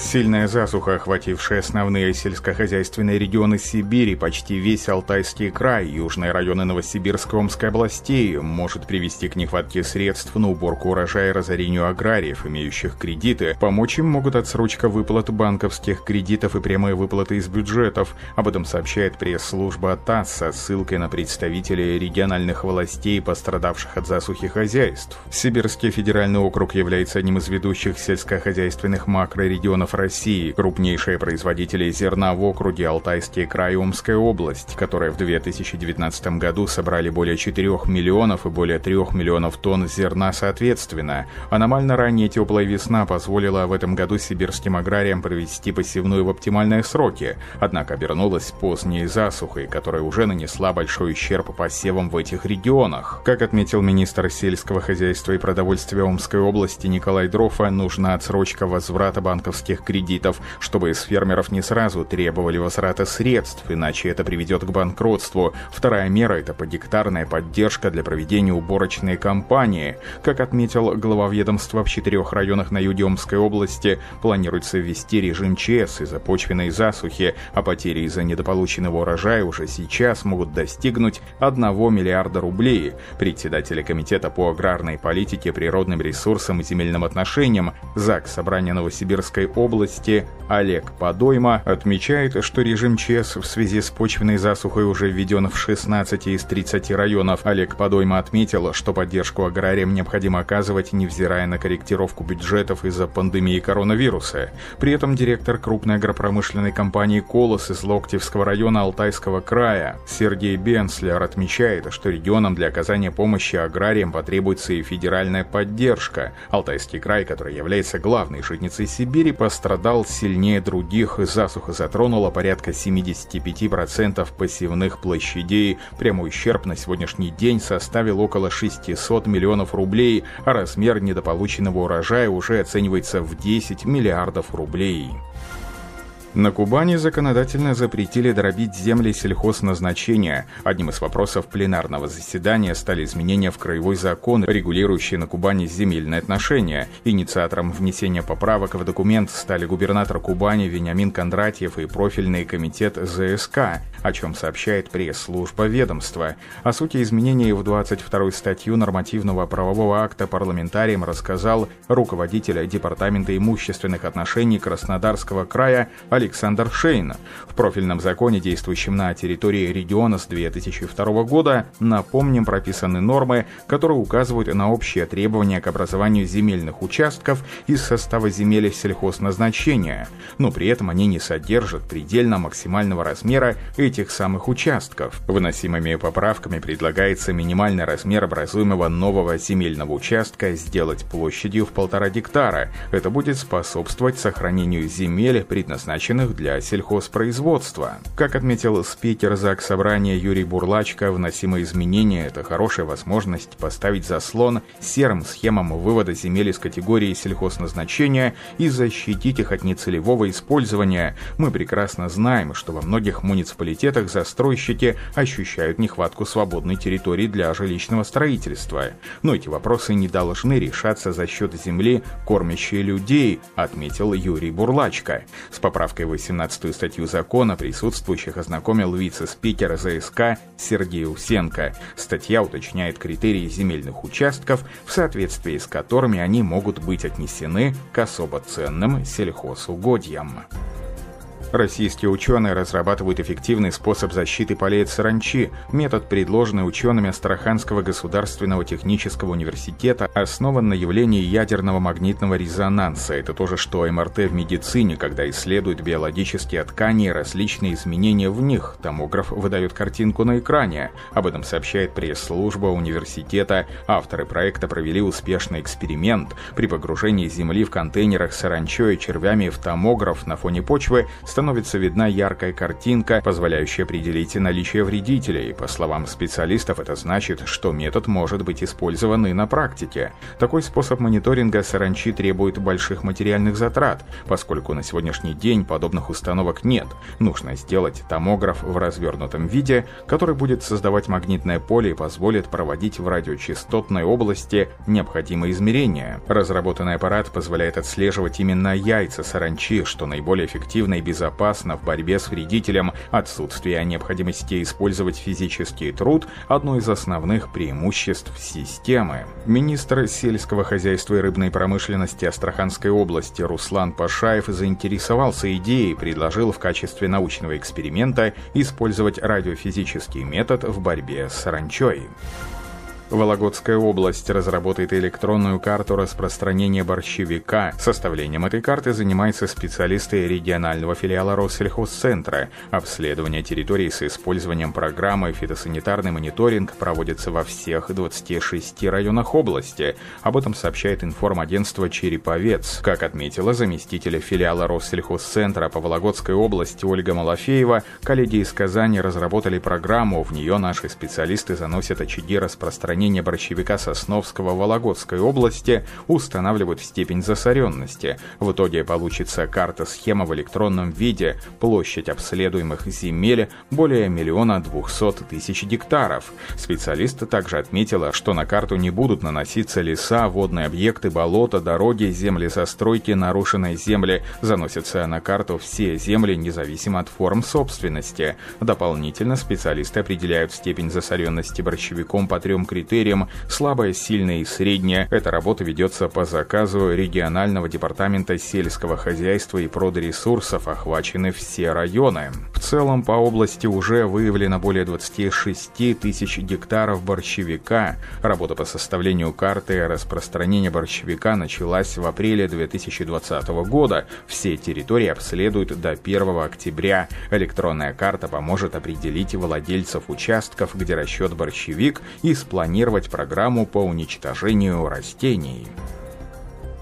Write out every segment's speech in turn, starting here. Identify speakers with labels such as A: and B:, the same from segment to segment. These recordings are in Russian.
A: Сильная засуха, охватившая основные сельскохозяйственные регионы Сибири, почти весь Алтайский край, южные районы Новосибирской Омской областей, может привести к нехватке средств на уборку урожая и разорению аграриев, имеющих кредиты. Помочь им могут отсрочка выплат банковских кредитов и прямые выплаты из бюджетов. Об этом сообщает пресс-служба ТАСС со ссылкой на представителей региональных властей, пострадавших от засухи хозяйств. Сибирский федеральный округ является одним из ведущих сельскохозяйственных макрорегионов регионов России, крупнейшие производители зерна в округе Алтайский край Омская область, которые в 2019 году собрали более 4 миллионов и более 3 миллионов тонн зерна соответственно. Аномально ранняя теплая весна позволила в этом году сибирским аграриям провести посевную в оптимальные сроки, однако обернулась поздней засухой, которая уже нанесла большой ущерб посевам в этих регионах. Как отметил министр сельского хозяйства и продовольствия Омской области Николай Дрофа, нужна отсрочка возврата банковских банковских кредитов, чтобы из фермеров не сразу требовали возврата средств, иначе это приведет к банкротству. Вторая мера – это подгектарная поддержка для проведения уборочной кампании. Как отметил глава ведомства в четырех районах на юге Омской области, планируется ввести режим ЧС из-за почвенной засухи, а потери из-за недополученного урожая уже сейчас могут достигнуть 1 миллиарда рублей. Председатель Комитета по аграрной политике, природным ресурсам и земельным отношениям ЗАГС Собрания Новосибирской области Олег Подойма отмечает, что режим ЧС в связи с почвенной засухой уже введен в 16 из 30 районов. Олег Подойма отметил, что поддержку аграриям необходимо оказывать, невзирая на корректировку бюджетов из-за пандемии коронавируса. При этом директор крупной агропромышленной компании «Колос» из Локтевского района Алтайского края Сергей Бенслер отмечает, что регионам для оказания помощи аграриям потребуется и федеральная поддержка. Алтайский край, который является главной житницей Сибири, по пострадал сильнее других, засуха затронула порядка 75% посевных площадей. Прямой ущерб на сегодняшний день составил около 600 миллионов рублей, а размер недополученного урожая уже оценивается в 10 миллиардов рублей. На Кубани законодательно запретили дробить земли сельхозназначения. Одним из вопросов пленарного заседания стали изменения в краевой закон, регулирующий на Кубани земельные отношения. Инициатором внесения поправок в документ стали губернатор Кубани Вениамин Кондратьев и профильный комитет ЗСК, о чем сообщает пресс-служба ведомства. О сути изменений в 22 статью нормативного правового акта парламентариям рассказал руководитель Департамента имущественных отношений Краснодарского края Александр Шейн. В профильном законе, действующем на территории региона с 2002 года, напомним, прописаны нормы, которые указывают на общие требования к образованию земельных участков из состава земель сельхозназначения, но при этом они не содержат предельно максимального размера этих самых участков. Выносимыми поправками предлагается минимальный размер образуемого нового земельного участка сделать площадью в полтора гектара. Это будет способствовать сохранению земель, предназначенных для сельхозпроизводства. Как отметил спикер ЗАГС Собрания Юрий Бурлачко, вносимые изменения – это хорошая возможность поставить заслон серым схемам вывода земель из категории сельхозназначения и защитить их от нецелевого использования. Мы прекрасно знаем, что во многих муниципалитетах застройщики ощущают нехватку свободной территории для жилищного строительства. Но эти вопросы не должны решаться за счет земли, кормящей людей, отметил Юрий Бурлачко. С поправкой 18 статью закона присутствующих ознакомил вице-спикер ЗСК Сергей Усенко. Статья уточняет критерии земельных участков, в соответствии с которыми они могут быть отнесены к особо ценным сельхозугодьям. Российские ученые разрабатывают эффективный способ защиты полей от саранчи. Метод, предложенный учеными Астраханского государственного технического университета, основан на явлении ядерного магнитного резонанса. Это то же, что МРТ в медицине, когда исследуют биологические ткани и различные изменения в них. Томограф выдает картинку на экране. Об этом сообщает пресс-служба университета. Авторы проекта провели успешный эксперимент. При погружении Земли в контейнерах с саранчой и червями в томограф на фоне почвы – становится видна яркая картинка, позволяющая определить наличие вредителей. По словам специалистов, это значит, что метод может быть использован и на практике. Такой способ мониторинга саранчи требует больших материальных затрат, поскольку на сегодняшний день подобных установок нет. Нужно сделать томограф в развернутом виде, который будет создавать магнитное поле и позволит проводить в радиочастотной области необходимые измерения. Разработанный аппарат позволяет отслеживать именно яйца саранчи, что наиболее эффективно и безопасно в борьбе с вредителем. Отсутствие необходимости использовать физический труд – одно из основных преимуществ системы. Министр сельского хозяйства и рыбной промышленности Астраханской области Руслан Пашаев заинтересовался идеей и предложил в качестве научного эксперимента использовать радиофизический метод в борьбе с саранчой. Вологодская область разработает электронную карту распространения борщевика. Составлением этой карты занимаются специалисты регионального филиала Россельхозцентра. Обследование территории с использованием программы «Фитосанитарный мониторинг» проводится во всех 26 районах области. Об этом сообщает информагентство «Череповец». Как отметила заместитель филиала Россельхозцентра по Вологодской области Ольга Малафеева, коллеги из Казани разработали программу. В нее наши специалисты заносят очаги распространения захоронения борщевика Сосновского Вологодской области устанавливают степень засоренности. В итоге получится карта-схема в электронном виде, площадь обследуемых земель более миллиона двухсот тысяч гектаров. Специалисты также отметила, что на карту не будут наноситься леса, водные объекты, болота, дороги, земли застройки, нарушенные земли. Заносятся на карту все земли, независимо от форм собственности. Дополнительно специалисты определяют степень засоренности борщевиком по трем критериям критериям слабая, сильная и средняя. Эта работа ведется по заказу регионального департамента сельского хозяйства и продоресурсов, охвачены все районы. В целом по области уже выявлено более 26 тысяч гектаров борщевика. Работа по составлению карты распространения борщевика началась в апреле 2020 года. Все территории обследуют до 1 октября. Электронная карта поможет определить владельцев участков, где расчет борщевик и спланировать планировать программу по уничтожению растений.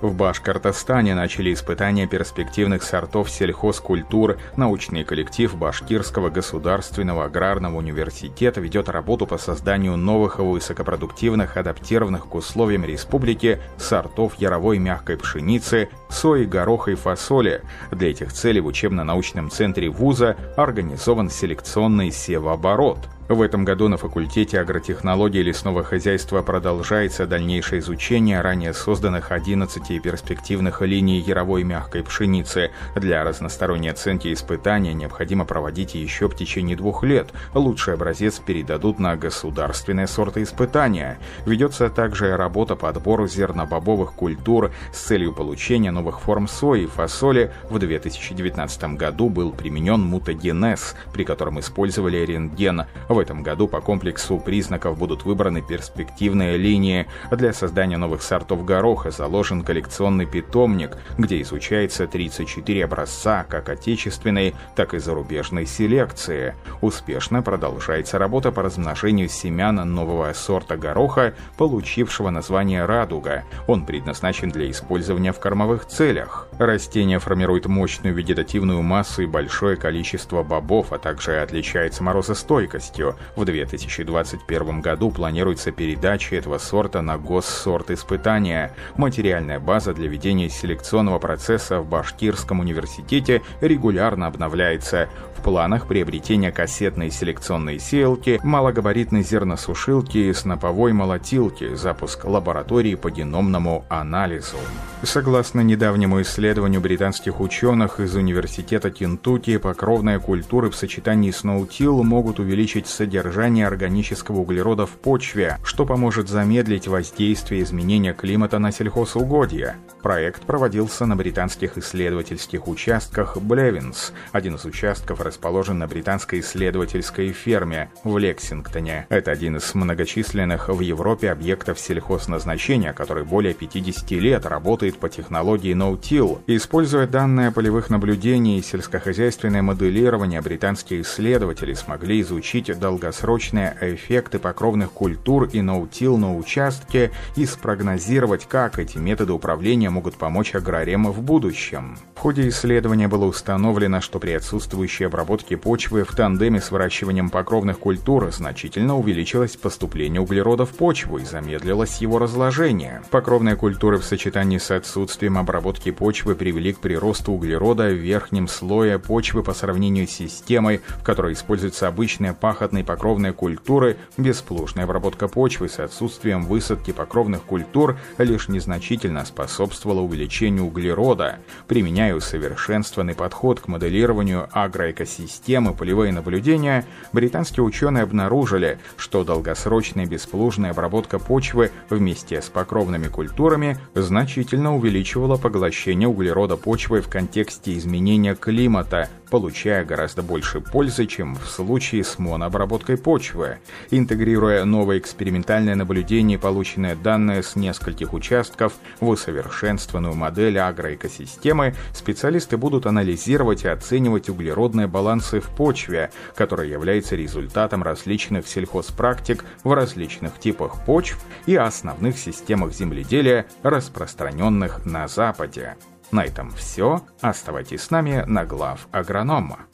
A: В Башкортостане начали испытания перспективных сортов сельхозкультур. Научный коллектив Башкирского государственного аграрного университета ведет работу по созданию новых высокопродуктивных, адаптированных к условиям республики сортов яровой мягкой пшеницы, сои, гороха и фасоли. Для этих целей в учебно-научном центре вуза организован селекционный севооборот – в этом году на факультете агротехнологии лесного хозяйства продолжается дальнейшее изучение ранее созданных 11 перспективных линий яровой мягкой пшеницы. Для разносторонней оценки испытания необходимо проводить еще в течение двух лет. Лучший образец передадут на государственные сорты испытания. Ведется также работа по отбору зернобобовых культур с целью получения новых форм сои и фасоли. В 2019 году был применен мутагенез, при котором использовали рентген. В этом году по комплексу признаков будут выбраны перспективные линии. Для создания новых сортов гороха заложен коллекционный питомник, где изучается 34 образца как отечественной, так и зарубежной селекции. Успешно продолжается работа по размножению семян нового сорта гороха, получившего название «Радуга». Он предназначен для использования в кормовых целях. Растение формирует мощную вегетативную массу и большое количество бобов, а также отличается морозостойкостью. В 2021 году планируется передача этого сорта на госсорт испытания. Материальная база для ведения селекционного процесса в Башкирском университете регулярно обновляется. В планах приобретения кассетной селекционной сеялки, малогабаритной зерносушилки и сноповой молотилки, запуск лаборатории по геномному анализу. Согласно недавнему исследованию британских ученых из Университета Кентукки, покровные культуры в сочетании с наутил могут увеличить содержание органического углерода в почве, что поможет замедлить воздействие изменения климата на сельхозугодья. Проект проводился на британских исследовательских участках Блевинс. Один из участков расположен на британской исследовательской ферме в Лексингтоне. Это один из многочисленных в Европе объектов сельхозназначения, который более 50 лет работает по технологии No-Till. Используя данные полевых наблюдений и сельскохозяйственное моделирование, британские исследователи смогли изучить долгосрочные эффекты покровных культур и No-Till на участке и спрогнозировать, как эти методы управления могут помочь аграриям в будущем. В ходе исследования было установлено, что при отсутствующей обработке почвы в тандеме с выращиванием покровных культур значительно увеличилось поступление углерода в почву и замедлилось его разложение. Покровные культуры в сочетании с отсутствием обработки почвы привели к приросту углерода в верхнем слое почвы по сравнению с системой, в которой используются обычные пахотные покровные культуры, бесплужная обработка почвы с отсутствием высадки покровных культур лишь незначительно способствовала увеличению углерода. Применяя усовершенствованный подход к моделированию агроэкосистемы полевые наблюдения, британские ученые обнаружили, что долгосрочная бесплужная обработка почвы вместе с покровными культурами значительно увеличивала поглощение углерода почвы в контексте изменения климата, получая гораздо больше пользы, чем в случае с монообработкой почвы. Интегрируя новое экспериментальное наблюдение, полученные данные с нескольких участков в усовершенствованную модель агроэкосистемы, специалисты будут анализировать и оценивать углеродные балансы в почве, которая является результатом различных сельхозпрактик в различных типах почв и основных системах земледелия, распространенных на Западе. На этом все. Оставайтесь с нами на глав агронома.